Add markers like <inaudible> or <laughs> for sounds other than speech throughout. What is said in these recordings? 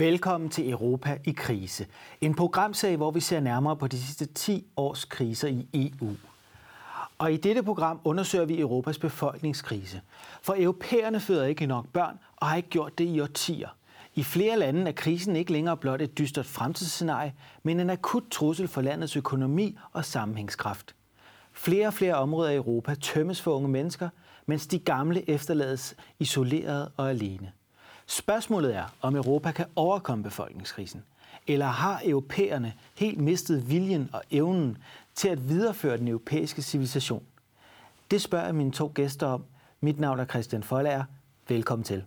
Velkommen til Europa i krise. En programserie, hvor vi ser nærmere på de sidste 10 års kriser i EU. Og i dette program undersøger vi Europas befolkningskrise. For europæerne føder ikke nok børn og har ikke gjort det i årtier. I flere lande er krisen ikke længere blot et dystert fremtidsscenarie, men en akut trussel for landets økonomi og sammenhængskraft. Flere og flere områder i Europa tømmes for unge mennesker, mens de gamle efterlades isoleret og alene. Spørgsmålet er, om Europa kan overkomme befolkningskrisen. Eller har europæerne helt mistet viljen og evnen til at videreføre den europæiske civilisation? Det spørger jeg mine to gæster om. Mit navn er Christian Folager. Velkommen til.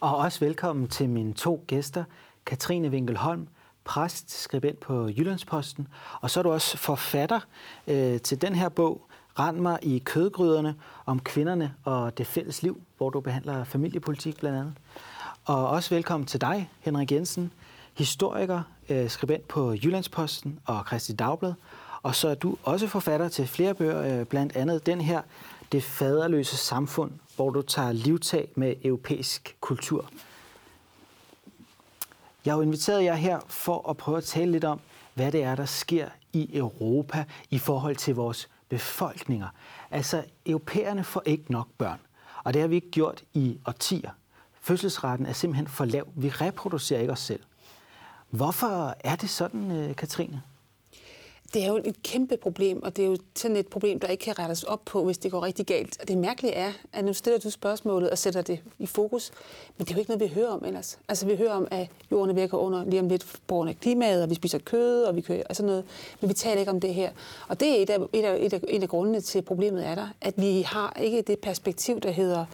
Og også velkommen til mine to gæster, Katrine Winkelholm, præst, skribent på Jyllandsposten, og så er du også forfatter øh, til den her bog, Rand mig i kødgryderne om kvinderne og det fælles liv, hvor du behandler familiepolitik blandt andet. Og også velkommen til dig, Henrik Jensen, historiker, øh, skribent på Jyllandsposten og Kristi Dagblad. Og så er du også forfatter til flere bøger, øh, blandt andet den her, Det faderløse samfund, hvor du tager livtag med europæisk kultur. Jeg har jo inviteret jer her for at prøve at tale lidt om, hvad det er, der sker i Europa i forhold til vores befolkninger. Altså, europæerne får ikke nok børn, og det har vi ikke gjort i årtier. Fødselsraten er simpelthen for lav. Vi reproducerer ikke os selv. Hvorfor er det sådan, øh, Katrine? Det er jo et kæmpe problem, og det er jo sådan et problem, der ikke kan rettes op på, hvis det går rigtig galt. Og det mærkelige er, at nu stiller du spørgsmålet og sætter det i fokus, men det er jo ikke noget, vi hører om ellers. Altså vi hører om, at jorden virker under lige om lidt på grund af klimaet, og vi spiser kød, og vi kører, og sådan noget, men vi taler ikke om det her. Og det er et af, et af, et af, et af grundene til problemet er der, at vi har ikke det perspektiv, der hedder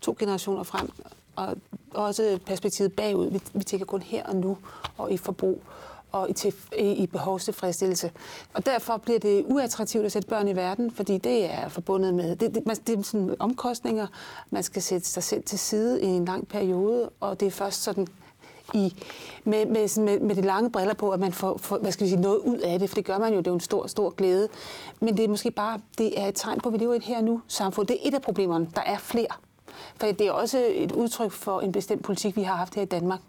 to generationer frem, og også perspektivet bagud. Vi, vi tænker kun her og nu, og i forbrug og i, til, i behovstilfredsstillelse. Og derfor bliver det uattraktivt at sætte børn i verden, fordi det er forbundet med det, det, det er sådan omkostninger. Man skal sætte sig selv til side i en lang periode, og det er først sådan i, med, med, med, med de lange briller på, at man får, får hvad skal vi sige, noget ud af det, for det gør man jo, det er jo en stor, stor glæde. Men det er måske bare, det er et tegn på, at vi lever i et her nu samfund. Det er et af problemerne. Der er flere. For det er også et udtryk for en bestemt politik, vi har haft her i Danmark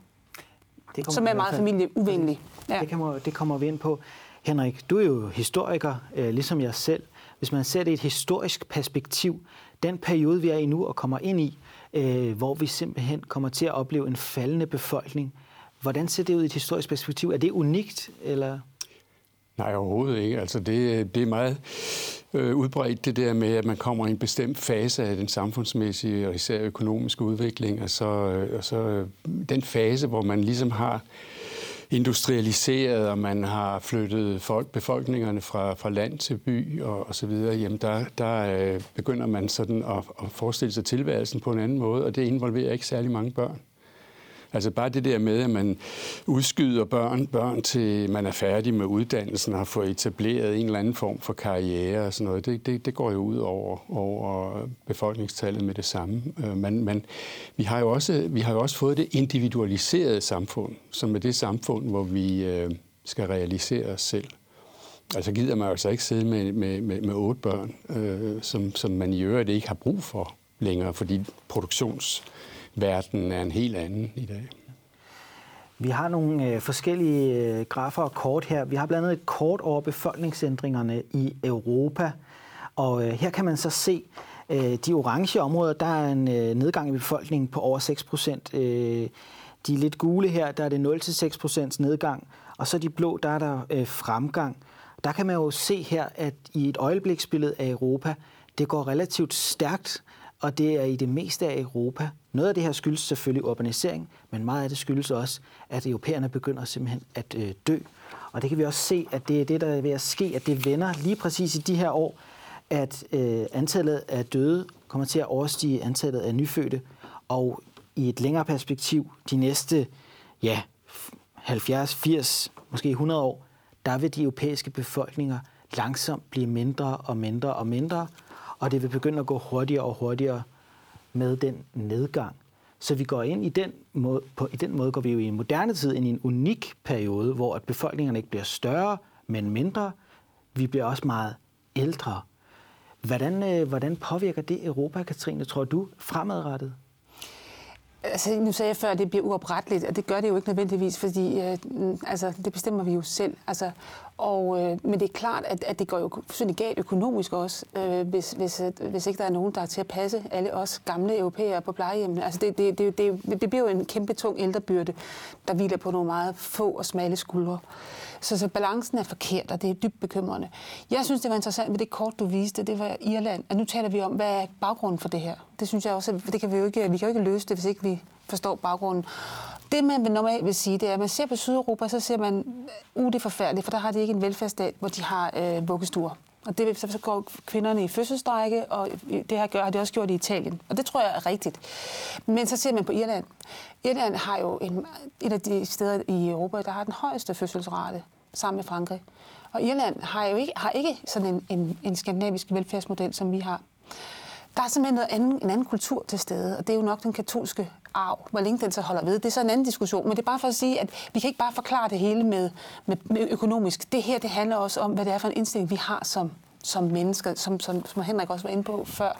det som er meget familieuvenlig. Ja. Det, kommer, det kommer vi ind på. Henrik, du er jo historiker, øh, ligesom jeg selv. Hvis man ser det i et historisk perspektiv, den periode, vi er i nu og kommer ind i, øh, hvor vi simpelthen kommer til at opleve en faldende befolkning, hvordan ser det ud i et historisk perspektiv? Er det unikt, eller... Nej, overhovedet ikke. Altså det, det er meget øh, udbredt det der med, at man kommer i en bestemt fase af den samfundsmæssige og især økonomiske udvikling, og så, øh, og så øh, den fase, hvor man ligesom har industrialiseret, og man har flyttet folk, befolkningerne fra, fra land til by og, og så videre, jamen der, der øh, begynder man sådan at, at forestille sig tilværelsen på en anden måde, og det involverer ikke særlig mange børn. Altså bare det der med, at man udskyder børn, børn til man er færdig med uddannelsen og har fået etableret en eller anden form for karriere og sådan noget, det, det, det går jo ud over, over befolkningstallet med det samme. Øh, men, men vi, har jo også, vi har jo også fået det individualiserede samfund, som er det samfund, hvor vi øh, skal realisere os selv. Altså gider man altså ikke sidde med, med, med, med otte børn, øh, som, som man i øvrigt ikke har brug for længere, fordi produktions verden er en helt anden i dag. Vi har nogle øh, forskellige øh, grafer og kort her. Vi har blandt andet et kort over befolkningsændringerne i Europa. Og øh, her kan man så se øh, de orange områder, der er en øh, nedgang i befolkningen på over 6 procent. Øh, de lidt gule her, der er det 0-6 procents nedgang. Og så de blå, der er der øh, fremgang. Der kan man jo se her, at i et øjebliksbillede af Europa, det går relativt stærkt og det er i det meste af Europa. Noget af det her skyldes selvfølgelig urbanisering, men meget af det skyldes også, at europæerne begynder simpelthen at øh, dø. Og det kan vi også se, at det er det, der er ved at ske, at det vender lige præcis i de her år, at øh, antallet af døde kommer til at overstige antallet af nyfødte, og i et længere perspektiv, de næste ja, 70, 80, måske 100 år, der vil de europæiske befolkninger langsomt blive mindre og mindre og mindre, og det vil begynde at gå hurtigere og hurtigere med den nedgang. Så vi går ind i den måde, på, i den måde går vi jo i en moderne tid ind i en unik periode, hvor at befolkningerne ikke bliver større, men mindre. Vi bliver også meget ældre. Hvordan, øh, hvordan påvirker det Europa, Katrine, tror du, fremadrettet? Altså, nu sagde jeg før, at det bliver uopretteligt, og det gør det jo ikke nødvendigvis, fordi øh, altså, det bestemmer vi jo selv. Altså, og, øh, men det er klart, at, at det går jo fuldstændig galt økonomisk også, øh, hvis, hvis, øh, hvis ikke der er nogen, der er til at passe alle os gamle europæere på plejehjemmene. Altså, det, det, det, det, det bliver jo en kæmpe tung ældrebyrde, der hviler på nogle meget få og smalle skuldre. Så, så balancen er forkert, og det er dybt bekymrende. Jeg synes, det var interessant med det kort, du viste. Det var Irland. Og nu taler vi om, hvad er baggrunden for det her. Det synes jeg også, det kan vi jo ikke, vi kan jo ikke løse det, hvis ikke vi forstår baggrunden. Det, man normalt vil sige, det er, at man ser på Sydeuropa, så ser man, uh, det er forfærdeligt, for der har de ikke en velfærdsstat, hvor de har øh, vuggestuer. Og det, så går kvinderne i fødselsstrække, og det her gør, har de også gjort i Italien. Og det tror jeg er rigtigt. Men så ser man på Irland. Irland har jo en, et af de steder i Europa, der har den højeste fødselsrate sammen med Frankrig. Og Irland har jo ikke, har ikke sådan en, en, en skandinavisk velfærdsmodel, som vi har. Der er simpelthen noget anden, en anden kultur til stede, og det er jo nok den katolske arv. Hvor længe den så holder ved, det er så en anden diskussion. Men det er bare for at sige, at vi kan ikke bare forklare det hele med, med, med økonomisk. Det her det handler også om, hvad det er for en indstilling, vi har som, som mennesker, som, som, som Henrik også var inde på før.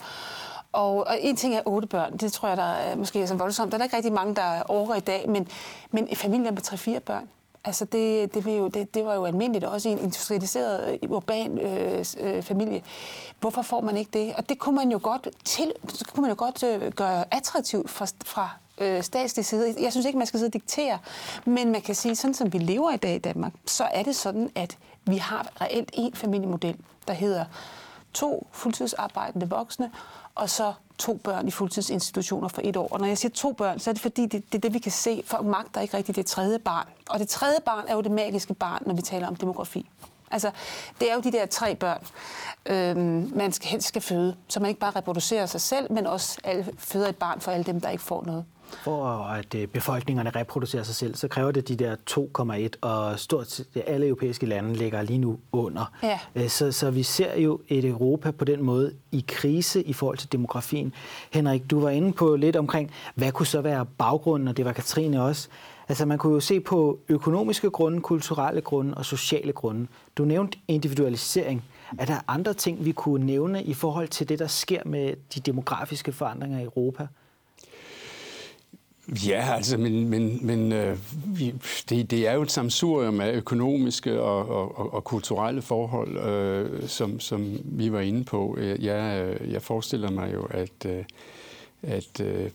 Og, og en ting er otte børn. Det tror jeg, der er, måske er så voldsomt. Der er ikke rigtig mange, der overgår i dag. Men, men familier med tre-fire børn, Altså det, det, jo, det, det var jo almindeligt også i en industrialiseret, øh, urban øh, øh, familie. Hvorfor får man ikke det? Og det kunne man jo godt, til, kunne man jo godt øh, gøre attraktivt fra, fra øh, statslig side. Jeg synes ikke, man skal sidde og diktere, men man kan sige, sådan som vi lever i dag i Danmark, så er det sådan, at vi har reelt en familiemodel, der hedder to fuldtidsarbejdende voksne, og så to børn i fuldtidsinstitutioner for et år. Og når jeg siger to børn, så er det fordi, det, det er det, vi kan se. Folk magter ikke rigtigt det tredje barn. Og det tredje barn er jo det magiske barn, når vi taler om demografi. Altså, det er jo de der tre børn, øhm, man skal, helst skal føde, så man ikke bare reproducerer sig selv, men også alle, føder et barn for alle dem, der ikke får noget. For at øh, befolkningerne reproducerer sig selv, så kræver det de der 2,1, og stort set alle europæiske lande ligger lige nu under. Ja. Øh, så, så vi ser jo et Europa på den måde i krise i forhold til demografien. Henrik, du var inde på lidt omkring, hvad kunne så være baggrunden, og det var Katrine også. Altså man kunne jo se på økonomiske grunde, kulturelle grunde og sociale grunde. Du nævnte individualisering. Er der andre ting, vi kunne nævne i forhold til det, der sker med de demografiske forandringer i Europa? Ja, altså, men, men, men øh, det, det er jo et samsurium af økonomiske og, og, og kulturelle forhold, øh, som, som vi var inde på. Øh, jeg, øh, jeg forestiller mig jo, at, øh, at øh,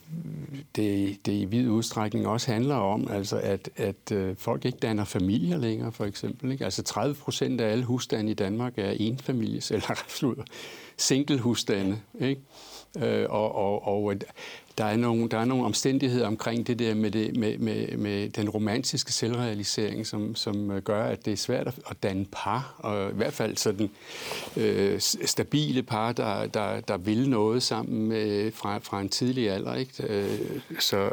det, det i vid udstrækning også handler om, altså at, at øh, folk ikke danner familier længere, for eksempel. Ikke? Altså 30 procent af alle husstande i Danmark er enfamilies, <laughs> eller absolut single husstande. Ikke? Øh, og, og, og der er, nogle, der er nogle omstændigheder omkring det der med, det, med, med, med den romantiske selvrealisering, som, som øh, gør, at det er svært at danne par, og i hvert fald sådan øh, stabile par, der, der, der vil noget sammen med, fra, fra en tidlig alder. Ikke? Øh, så,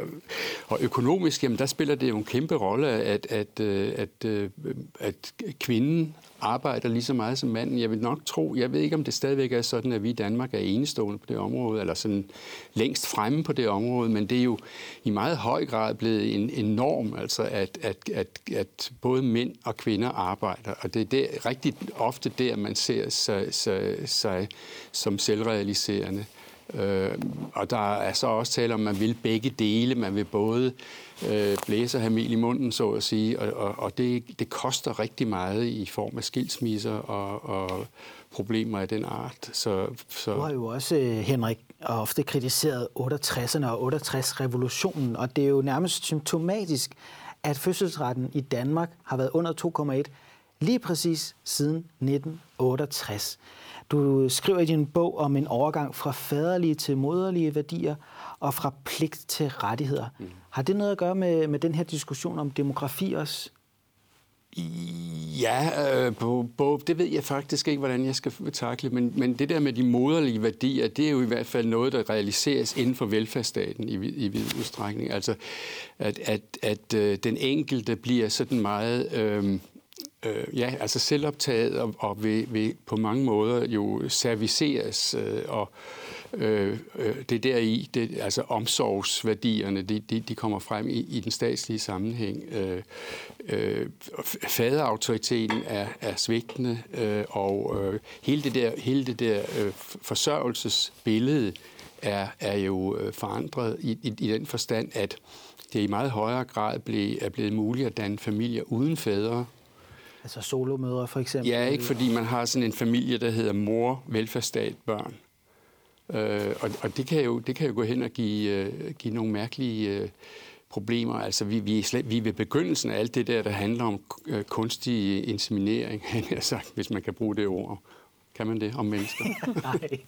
og økonomisk, jamen, der spiller det jo en kæmpe rolle, at, at, øh, at, at, at kvinden arbejder lige så meget som manden. Jeg vil nok tro, jeg ved ikke, om det stadigvæk er sådan, at vi i Danmark er enestående på det område, eller sådan længst fremme på det område, men det er jo i meget høj grad blevet en, en norm, altså at, at, at, at både mænd og kvinder arbejder, og det er der, rigtig ofte der, man ser sig, sig, sig som selvrealiserende. Øh, og der er så også tale om, at man vil begge dele. Man vil både øh, blæse og have mel i munden, så at sige, og, og, og det, det koster rigtig meget i form af skilsmisser og, og problemer af den art. Så, så... Du har jo også, øh, Henrik, ofte kritiseret 68'erne og 68-revolutionen, og det er jo nærmest symptomatisk, at fødselsretten i Danmark har været under 2,1 lige præcis siden 1968. Du skriver i din bog om en overgang fra faderlige til moderlige værdier og fra pligt til rettigheder. Mm. Har det noget at gøre med, med den her diskussion om demografi også? Ja, øh, på, på, det ved jeg faktisk ikke, hvordan jeg skal takle, men, men det der med de moderlige værdier, det er jo i hvert fald noget, der realiseres inden for velfærdsstaten i, i vid udstrækning. Altså, at, at, at øh, den enkelte bliver sådan meget... Øh, øh, ja, altså selvoptaget og, og vil, vil på mange måder jo serviceres øh, og Øh, øh det der i, det, altså omsorgsværdierne, de, de, de kommer frem i, i den statslige sammenhæng. Øh, øh, faderautoriteten er, er svigtende, øh, og øh, hele det der, hele det der øh, forsørgelsesbillede er, er jo øh, forandret i, i, i den forstand, at det i meget højere grad blev, er blevet muligt at danne familier uden fædre. Altså solomødre for eksempel? Ja, ikke fordi man har sådan en familie, der hedder mor, velfærdsstat, børn. Øh, og og det, kan jo, det kan jo gå hen og give, øh, give nogle mærkelige øh, problemer. Altså, vi, vi, er slet, vi er ved begyndelsen af alt det der, der handler om øh, kunstig inseminering, <laughs> sagt, hvis man kan bruge det ord. Kan man det om mennesker? <laughs> Nej.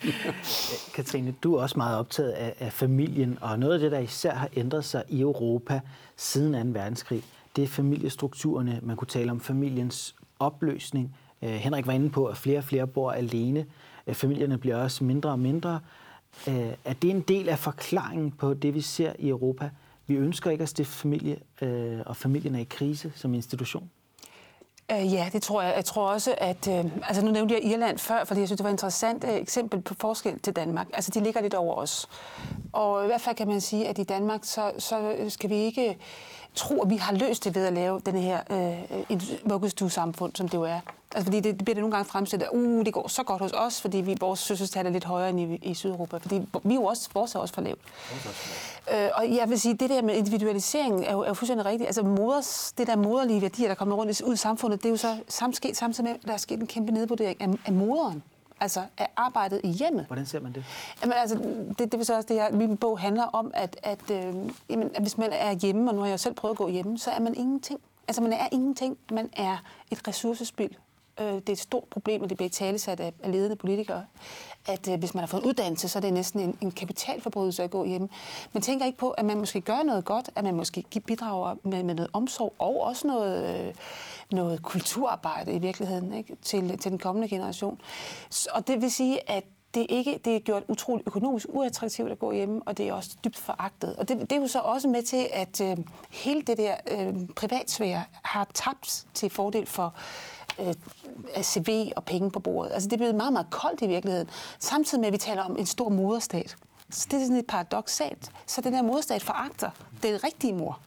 Katrine, du er også meget optaget af, af familien, og noget af det, der især har ændret sig i Europa siden 2. verdenskrig, det er familiestrukturerne. Man kunne tale om familiens opløsning. Øh, Henrik var inde på, at flere og flere bor alene. Øh, familierne bliver også mindre og mindre. Øh, er det en del af forklaringen på det, vi ser i Europa? Vi ønsker ikke at stifte familie, øh, og familien er i krise som institution. Øh, ja, det tror jeg. Jeg tror også, at... Øh, altså nu nævnte jeg Irland før, fordi jeg synes, det var et interessant øh, eksempel på forskel til Danmark. Altså, de ligger lidt over os. Og i hvert fald kan man sige, at i Danmark, så, så skal vi ikke tro, at vi har løst det ved at lave den her uh, vuggestue-samfund, som det jo er. Altså, fordi det, det bliver det nogle gange fremstillet, at uh, det går så godt hos os, fordi vi, vores søselstal er lidt højere end i, i Sydeuropa. Fordi vi er jo også, vores er også for lavt. Øh, og jeg vil sige, det der med individualisering er jo, er jo fuldstændig rigtigt. Altså moders, det der moderlige værdier, der kommer rundt ud i samfundet, det er jo så samt sket samtidig med, at der er sket en kæmpe nedvurdering af, af moderen altså af arbejdet i hjemmet. Hvordan ser man det? Jamen, altså, det, det vil så også det, jeg, min bog handler om, at, at, øh, jamen, at hvis man er hjemme, og nu har jeg selv prøvet at gå hjemme, så er man ingenting. Altså, man er ingenting. Man er et ressourcespil. Øh, det er et stort problem, og det bliver talesat af, af ledende politikere, at øh, hvis man har fået en uddannelse, så er det næsten en, en kapitalforbrydelse at gå hjemme. Man tænker ikke på, at man måske gør noget godt, at man måske bidrager med, med noget omsorg og også noget, øh, noget kulturarbejde i virkeligheden ikke? Til, til den kommende generation. Og det vil sige, at det er, ikke, det er gjort utroligt økonomisk uattraktivt at gå hjemme, og det er også dybt foragtet. Og det, det er jo så også med til, at øh, hele det der øh, privatsfære har tabt til fordel for øh, CV og penge på bordet. Altså det er blevet meget, meget koldt i virkeligheden. Samtidig med, at vi taler om en stor moderstat. Så det er sådan et paradoxalt. Så den der moderstat foragter den rigtige mor.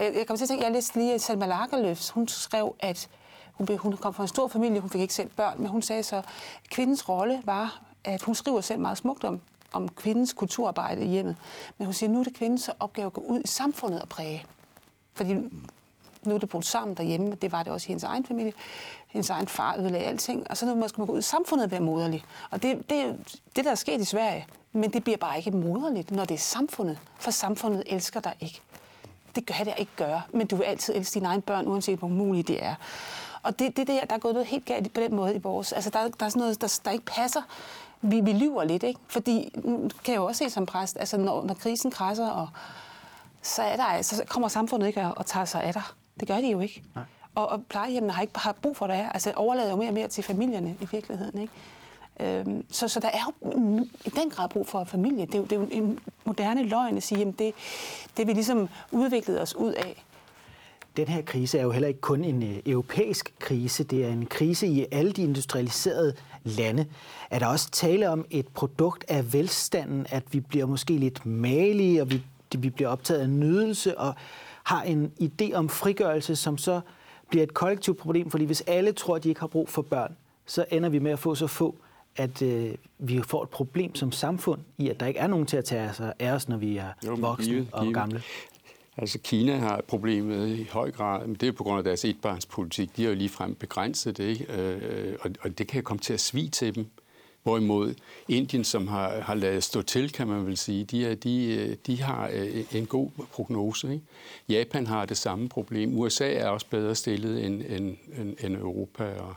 Øh, jeg kommer til at tænke, jeg læste lige Salma Lagerlöfs. Hun skrev, at hun, blev, hun kom fra en stor familie, hun fik ikke selv børn, men hun sagde så, at kvindens rolle var, at hun skriver selv meget smukt om, om kvindens kulturarbejde i hjemmet. Men hun siger, at nu er det kvindens opgave at gå ud i samfundet og præge. Fordi nu er det brugt sammen derhjemme, det var det også i hendes egen familie. Hendes egen far ødelagde alting, og så nu måske man gå ud i samfundet og være moderlig. Og det, det, det der er sket i Sverige, men det bliver bare ikke moderligt, når det er samfundet, for samfundet elsker dig ikke. Det gør det ikke gøre, men du vil altid elske dine egne børn, uanset hvor muligt det er. Og det, det der, der er gået noget helt galt på den måde i vores. Altså, der, der er sådan noget, der, der ikke passer. Vi, vi lyver lidt, ikke? Fordi, kan jeg jo også se som præst, altså når, når krisen krasser, og, så, er der, så kommer samfundet ikke og, og tager sig af dig. Det gør de jo ikke. Nej. Og, og plejehjemmene har ikke har brug for det. Altså overlader jo mere og mere til familierne i virkeligheden. Ikke? Øhm, så, så der er jo i den grad brug for familie. Det er jo, det er jo en moderne løgn at sige, at det, det vi ligesom udviklet os ud af. Den her krise er jo heller ikke kun en øh, europæisk krise, det er en krise i alle de industrialiserede lande. Er der også tale om et produkt af velstanden, at vi bliver måske lidt malige, og vi, vi bliver optaget af nydelse, og har en idé om frigørelse, som så bliver et kollektivt problem, fordi hvis alle tror, at de ikke har brug for børn, så ender vi med at få så få, at øh, vi får et problem som samfund i, at der ikke er nogen til at tage sig af os, når vi er jo, voksne givet, og givet. gamle. Altså Kina har problemet i høj grad, men det er på grund af deres etbarnspolitik. De har jo ligefrem begrænset det, ikke? Øh, og, og det kan komme til at svige til dem. Hvorimod Indien, som har, har lavet stå til, kan man vel sige, de, er, de, de har øh, en god prognose. Ikke? Japan har det samme problem. USA er også bedre stillet end, end, end Europa og,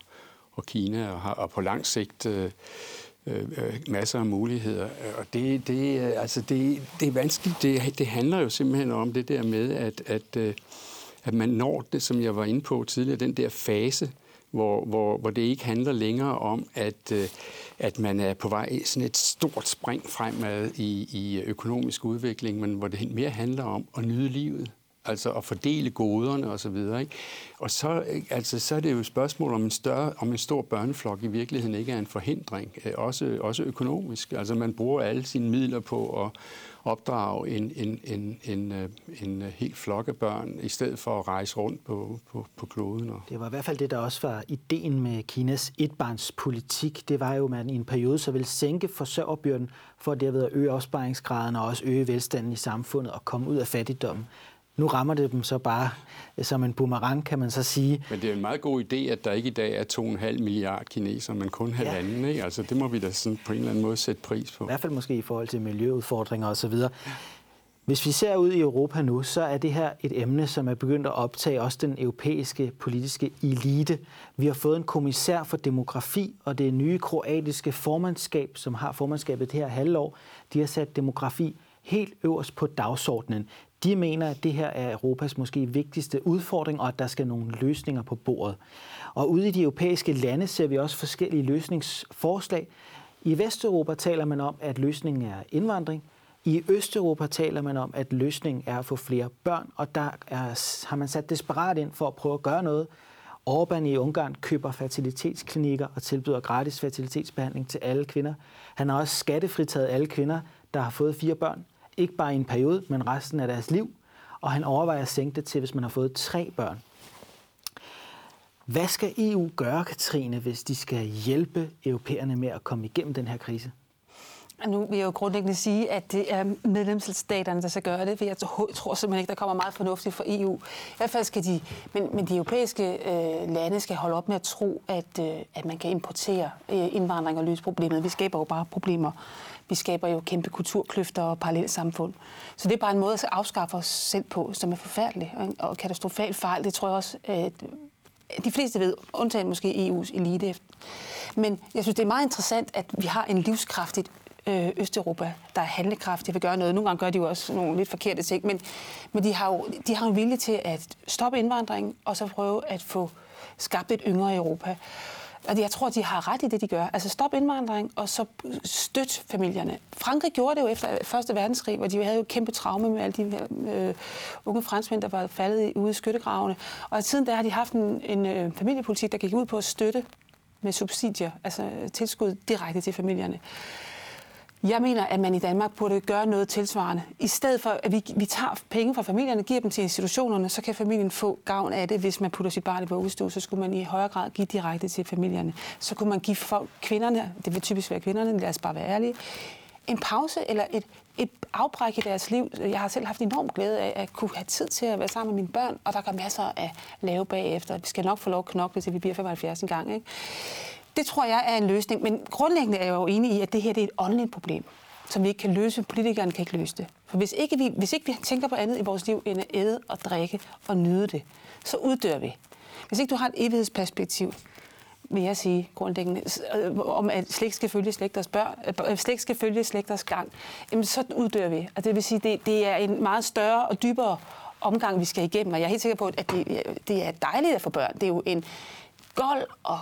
og Kina, og har og på lang sigt øh, øh, øh masser af muligheder. Og det, det, øh, altså det, det er vanskeligt. Det, det handler jo simpelthen om det der med, at, at, øh, at man når det, som jeg var inde på tidligere, den der fase, hvor, hvor, hvor det ikke handler længere om, at, øh, at man er på vej sådan et stort spring fremad i, i økonomisk udvikling, men hvor det mere handler om at nyde livet altså at fordele goderne osv. Og, og så, altså, så er det jo et spørgsmål om en, større, om en stor børneflok i virkeligheden ikke er en forhindring, øh, også, også økonomisk. Altså man bruger alle sine midler på at opdrage en, en, en, en, øh, en, øh, en helt flok af børn, i stedet for at rejse rundt på, på, på kloden. Og... Det var i hvert fald det, der også var ideen med Kinas etbarnspolitik. Det var jo, at man i en periode så ville sænke forsørgerbyrden for derved at øge opsparingsgraden og også øge velstanden i samfundet og komme ud af fattigdommen. Nu rammer det dem så bare som en boomerang, kan man så sige. Men det er en meget god idé, at der ikke i dag er 2,5 milliarder kineser, men kun halvanden. Ja. Ikke? Altså, det må vi da sådan på en eller anden måde sætte pris på. I hvert fald måske i forhold til miljøudfordringer osv. Hvis vi ser ud i Europa nu, så er det her et emne, som er begyndt at optage også den europæiske politiske elite. Vi har fået en kommissær for demografi, og det nye kroatiske formandskab, som har formandskabet det her halvår, de har sat demografi helt øverst på dagsordenen. De mener, at det her er Europas måske vigtigste udfordring, og at der skal nogle løsninger på bordet. Og ude i de europæiske lande ser vi også forskellige løsningsforslag. I Vesteuropa taler man om, at løsningen er indvandring. I Østeuropa taler man om, at løsningen er at få flere børn, og der er, har man sat desperat ind for at prøve at gøre noget. Orbán i Ungarn køber fertilitetsklinikker og tilbyder gratis fertilitetsbehandling til alle kvinder. Han har også skattefritaget alle kvinder, der har fået fire børn ikke bare i en periode, men resten af deres liv, og han overvejer at sænke det til, hvis man har fået tre børn. Hvad skal EU gøre, Katrine, hvis de skal hjælpe europæerne med at komme igennem den her krise? Nu vil jeg jo grundlæggende sige, at det er medlemsstaterne, der skal gøre det, for jeg tror simpelthen ikke, der kommer meget fornuftigt fra EU. I hvert fald skal de, men, men de europæiske øh, lande skal holde op med at tro, at, øh, at man kan importere øh, indvandring og løse problemet. Vi skaber jo bare problemer. Vi skaber jo kæmpe kulturkløfter og parallelle samfund. Så det er bare en måde at afskaffe os selv på, som er forfærdelig og katastrofal fejl. Det tror jeg også, at øh, de fleste ved, undtagen måske EU's elite. Men jeg synes, det er meget interessant, at vi har en livskraftigt øh, Østeuropa, der er handlekraftige, vil gøre noget. Nogle gange gør de jo også nogle lidt forkerte ting, men, men de har jo de har en vilje til at stoppe indvandringen, og så prøve at få skabt et yngre Europa. Og jeg tror, de har ret i det, de gør. Altså stop indvandring, og så støt familierne. Frankrig gjorde det jo efter Første Verdenskrig, hvor de havde jo kæmpe traume med alle de øh, unge franskmænd, der var faldet ude i skyttegravene. Og siden da har de haft en, en øh, familiepolitik, der gik ud på at støtte med subsidier, altså tilskud direkte til familierne. Jeg mener, at man i Danmark burde gøre noget tilsvarende. I stedet for, at vi, vi tager penge fra familierne og giver dem til institutionerne, så kan familien få gavn af det. Hvis man putter sit barn i vuggestue, så skulle man i højere grad give direkte til familierne. Så kunne man give folk, kvinderne, det vil typisk være kvinderne, lad os bare være ærlige, en pause eller et, et afbræk i deres liv. Jeg har selv haft enorm glæde af at kunne have tid til at være sammen med mine børn, og der er masser af lave bagefter. Vi skal nok få lov at knokle, til vi bliver 75 en gang. Ikke? Det tror jeg er en løsning, men grundlæggende er jeg jo enig i, at det her det er et åndeligt problem, som vi ikke kan løse. Politikerne kan ikke løse det. For hvis ikke, vi, hvis ikke vi tænker på andet i vores liv end at æde og drikke og nyde det, så uddør vi. Hvis ikke du har et evighedsperspektiv, vil jeg sige grundlæggende, øh, om at slægt skal følge slægters børn, øh, øh, slægt skal følge slægters gang, jamen så uddør vi. Og det vil sige, det, det er en meget større og dybere omgang, vi skal igennem. Og jeg er helt sikker på, at det, det er dejligt at få børn. Det er jo en gold og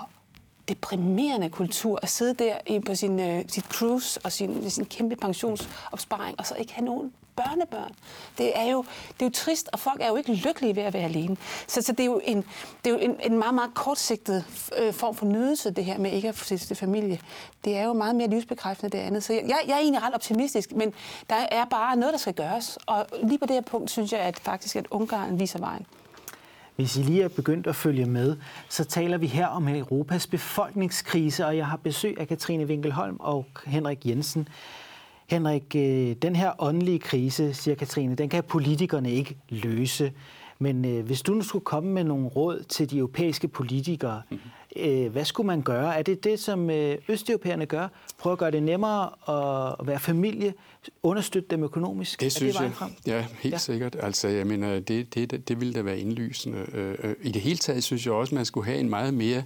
deprimerende kultur at sidde der på sin, uh, sit cruise og sin, sin kæmpe pensionsopsparing, og så ikke have nogen børnebørn. Det er, jo, det er jo trist, og folk er jo ikke lykkelige ved at være alene. Så, så det er jo en, det er jo en, en meget, meget kortsigtet øh, form for nydelse, det her med ikke at få sit familie. Det er jo meget mere livsbekræftende det andet. Så jeg, jeg er egentlig ret optimistisk, men der er bare noget, der skal gøres. Og lige på det her punkt synes jeg at faktisk, at Ungarn viser vejen. Hvis I lige er begyndt at følge med, så taler vi her om Europas befolkningskrise, og jeg har besøg af Katrine Winkelholm og Henrik Jensen. Henrik, øh, den her åndelige krise, siger Katrine, den kan politikerne ikke løse. Men øh, hvis du nu skulle komme med nogle råd til de europæiske politikere, mm-hmm hvad skulle man gøre? Er det det, som østeuropæerne gør? Prøve at gøre det nemmere at være familie, understøtte dem økonomisk? Det synes det jeg. Frem? Ja, helt ja. sikkert. Altså, jeg mener, det, det, det ville da være indlysende. I det hele taget synes jeg også, at man skulle have en meget mere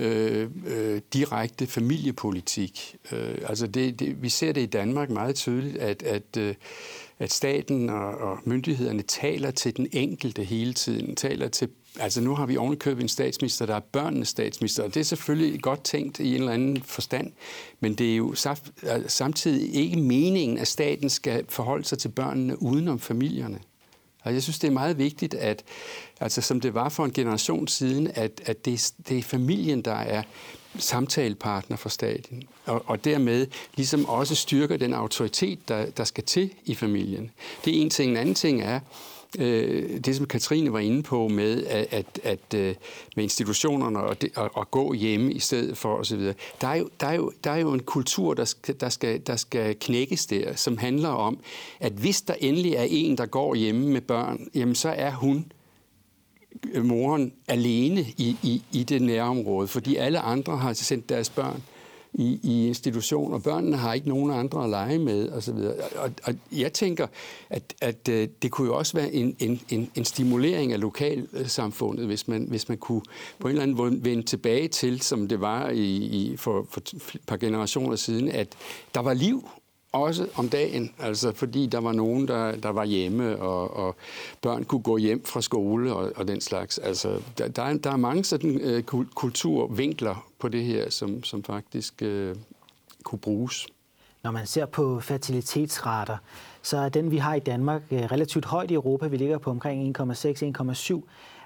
øh, øh, direkte familiepolitik. Øh, altså det, det, vi ser det i Danmark meget tydeligt, at, at, øh, at staten og, og myndighederne taler til den enkelte hele tiden, taler til Altså nu har vi ovenikøbet en statsminister, der er børnenes statsminister, og det er selvfølgelig godt tænkt i en eller anden forstand, men det er jo altså, samtidig ikke meningen, at staten skal forholde sig til børnene udenom familierne. Og jeg synes, det er meget vigtigt, at, altså som det var for en generation siden, at, at det, det er familien, der er samtalepartner for staten, og, og dermed ligesom også styrker den autoritet, der, der skal til i familien. Det er en ting. En anden ting er, øh, det, som Katrine var inde på med, at, at, at øh, med institutionerne og, det, og, og gå hjemme i stedet for osv. Der er jo, der er jo, der er jo en kultur, der skal, der, skal, der skal knækkes der, som handler om, at hvis der endelig er en, der går hjemme med børn, jamen så er hun øh, moren alene i, i, i det nærområde, fordi alle andre har sendt deres børn i, i institution, og børnene har ikke nogen andre at lege med osv. Og, og jeg tænker, at, at øh, det kunne jo også være en, en, en, en stimulering af lokalsamfundet, hvis man, hvis man kunne på en eller anden måde vende tilbage til, som det var i, i for, for et par generationer siden, at der var liv også om dagen, altså fordi der var nogen, der, der var hjemme, og, og børn kunne gå hjem fra skole og, og den slags. Altså, der, der, er, der er mange sådan øh, kulturvinkler på det her, som, som faktisk øh, kunne bruges. Når man ser på fertilitetsrater, så er den, vi har i Danmark, øh, relativt højt i Europa. Vi ligger på omkring 1,6-1,7.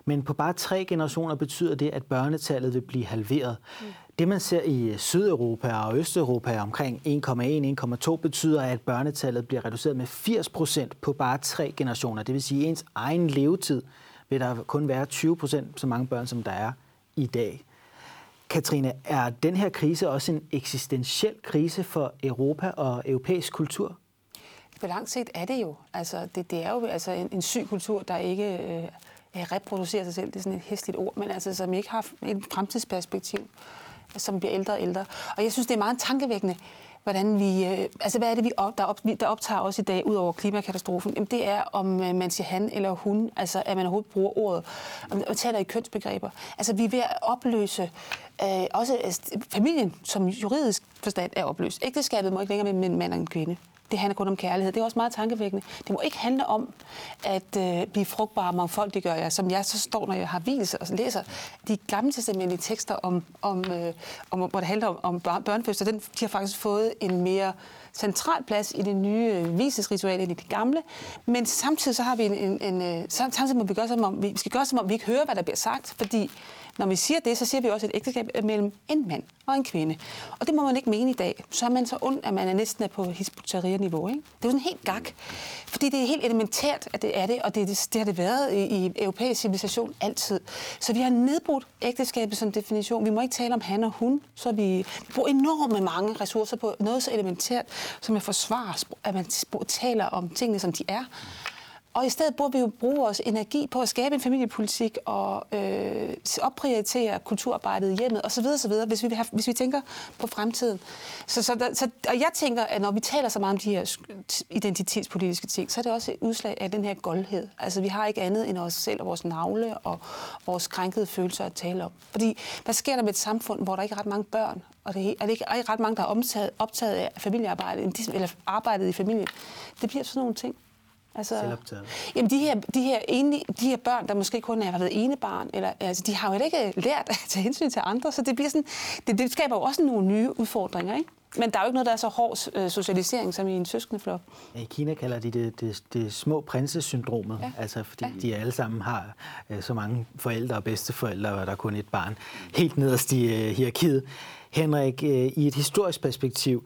Men på bare tre generationer betyder det, at børnetallet vil blive halveret. Mm. Det, man ser i Sydeuropa og Østeuropa omkring 1,1-1,2, betyder, at børnetallet bliver reduceret med 80 procent på bare tre generationer. Det vil sige, at ens egen levetid vil der kun være 20 procent så mange børn, som der er i dag. Katrine, er den her krise også en eksistentiel krise for Europa og europæisk kultur? På lang sigt er det jo. Altså, det, det er jo altså en, en syg kultur, der ikke øh, reproducerer sig selv. Det er sådan et hæsligt ord, men altså, som ikke har et fremtidsperspektiv som bliver ældre og ældre. Og jeg synes, det er meget tankevækkende, hvordan vi, øh, altså hvad er det, vi op, der, op, der optager os i dag, ud over klimakatastrofen? Jamen, det er, om øh, man siger han eller hun, altså at man overhovedet bruger ordet, og taler i kønsbegreber. Altså vi er ved at opløse øh, også altså, familien, som juridisk forstand er opløst. Ægteskabet må ikke længere være en mand og en kvinde det handler kun om kærlighed. Det er også meget tankevækkende. Det må ikke handle om at øh, blive frugtbare og mangfoldiggøre jer, som jeg så står, når jeg har vildelse og læser de gamle testamentlige tekster om, om, øh, om, hvor det handler om, om børnefødsler. Den, de har faktisk fået en mere central plads i det nye øh, visesritual end i det gamle. Men samtidig så har vi en, en, en øh, samtidig må vi gøre som om, vi skal gøre som om, vi ikke hører, hvad der bliver sagt, fordi når vi siger det, så siger vi også et ægteskab mellem en mand og en kvinde. Og det må man ikke mene i dag. Så er man så ond, at man er næsten er på hisbutaria-niveau. Ikke? Det er jo sådan helt gak. Fordi det er helt elementært, at det er det, og det, det, det har det været i, i europæisk civilisation altid. Så vi har nedbrudt ægteskabet som definition. Vi må ikke tale om han og hun. Så vi, vi bruger enorme mange ressourcer på noget så elementært, som at forsvare, at man taler om tingene, som de er. Og i stedet burde vi jo bruge vores energi på at skabe en familiepolitik og øh, opprioritere kulturarbejdet i hjemmet osv. osv. Hvis, vi have, hvis vi tænker på fremtiden. Så, så, der, så, og jeg tænker, at når vi taler så meget om de her identitetspolitiske ting, så er det også et udslag af den her goldhed. Altså vi har ikke andet end os selv og vores navle og vores krænkede følelser at tale om. Fordi hvad sker der med et samfund, hvor der ikke er ret mange børn, og det er, det ikke, er ikke ret mange, der er optaget, optaget af familiearbejde, eller arbejdet i familien. Det bliver sådan nogle ting. Altså, Selvoptaget. Jamen, de her, de, her ene, de her børn, der måske kun har været ene barn, eller, altså, de har jo ikke lært at tage hensyn til andre, så det, bliver sådan, det, det skaber jo også nogle nye udfordringer, ikke? Men der er jo ikke noget, der er så hård øh, socialisering som i en søskendeflok. Ja, I Kina kalder de det det, det små prinsesyndromet, ja. altså fordi ja. de alle sammen har øh, så mange forældre og bedsteforældre, og der er kun et barn helt nederst i øh, hierarkiet. Henrik, øh, i et historisk perspektiv,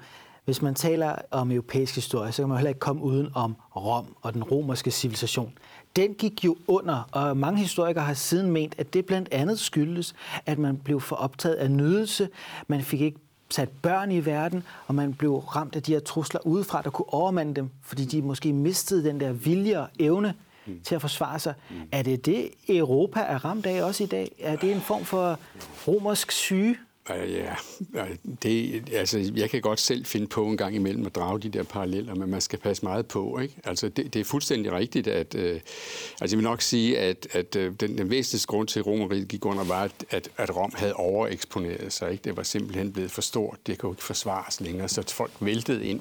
hvis man taler om europæisk historie, så kan man heller ikke komme uden om Rom og den romerske civilisation. Den gik jo under, og mange historikere har siden ment, at det blandt andet skyldes, at man blev for optaget af nydelse. Man fik ikke sat børn i verden, og man blev ramt af de her trusler udefra, der kunne overmande dem, fordi de måske mistede den der vilje og evne mm. til at forsvare sig. Mm. Er det det, Europa er ramt af også i dag? Er det en form for romersk syge? Ja, det, altså, jeg kan godt selv finde på en gang imellem at drage de der paralleller, men man skal passe meget på. Ikke? Altså, det, det er fuldstændig rigtigt, at øh, altså, jeg vil nok sige, at, at øh, den, den væsentligste grund til, at Romeriet gik under, var, at, at Rom havde overeksponeret sig. Ikke? Det var simpelthen blevet for stort. Det kunne ikke forsvares længere, så folk væltede ind.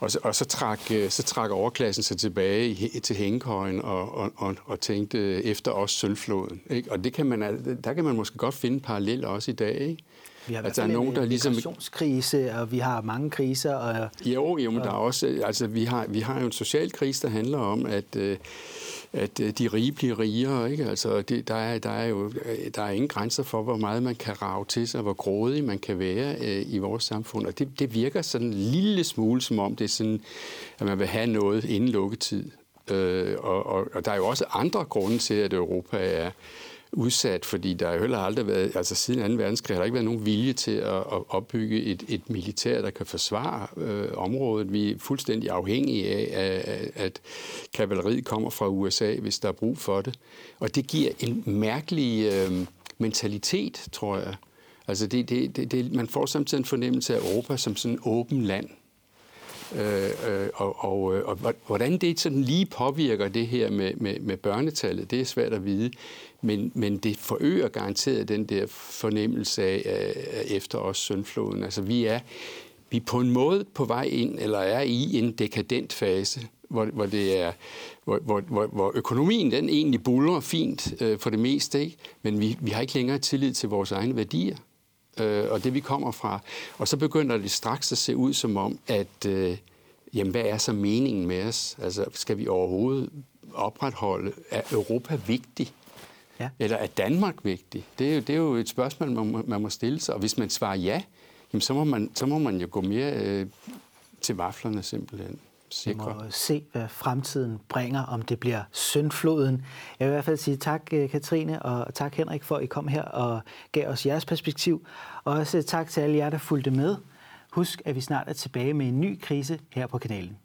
Og så, og så, trak, øh, så trak overklassen sig tilbage i, til hængekøjen og, og, og, og tænkte efter os sølvfloden. Ikke? Og det kan man, der kan man måske godt finde paralleller også i dag. Ikke? Vi har altså, der er nogen, der ligesom... migrationskrise, og vi har mange kriser. Og... Jo, jo, men og... der er også... Altså, vi har, vi har jo en social krise, der handler om, at... Øh, at øh, de rige bliver rigere. Ikke? Altså, det, der, er, der er jo der er ingen grænser for, hvor meget man kan rave til sig, hvor grådig man kan være øh, i vores samfund. Og det, det virker sådan en lille smule, som om det er sådan, at man vil have noget inden lukketid. Øh, og, og, og der er jo også andre grunde til, at Europa er udsat, fordi der har jo heller aldrig været, altså siden 2. verdenskrig har der ikke været nogen vilje til at, at opbygge et, et militær, der kan forsvare øh, området. Vi er fuldstændig afhængige af, af, at kavaleriet kommer fra USA, hvis der er brug for det. Og det giver en mærkelig øh, mentalitet, tror jeg. Altså det, det, det, det, man får samtidig en fornemmelse af Europa som sådan en åben land. Øh, øh, og, og, øh, og hvordan det sådan lige påvirker det her med, med, med børnetallet, det er svært at vide. Men, men det forøger garanteret den der fornemmelse af, af efter os syndfloden. Altså vi er, vi er på en måde på vej ind, eller er i en dekadent fase, hvor, hvor, det er, hvor, hvor, hvor økonomien den egentlig buller fint øh, for det meste, ikke? men vi, vi har ikke længere tillid til vores egne værdier øh, og det vi kommer fra. Og så begynder det straks at se ud som om, at øh, jamen, hvad er så meningen med os? Altså, skal vi overhovedet opretholde? Er Europa vigtig? Ja. Eller er Danmark vigtig? Det er jo, det er jo et spørgsmål, man må, man må stille sig. Og hvis man svarer ja, jamen, så, må man, så må man jo gå mere øh, til vaflerne simpelthen. Vi må se, hvad fremtiden bringer, om det bliver syndfloden. Jeg vil i hvert fald sige tak, øh, Katrine, og tak, Henrik, for at I kom her og gav os jeres perspektiv. Og også tak til alle jer, der fulgte med. Husk, at vi snart er tilbage med en ny krise her på kanalen.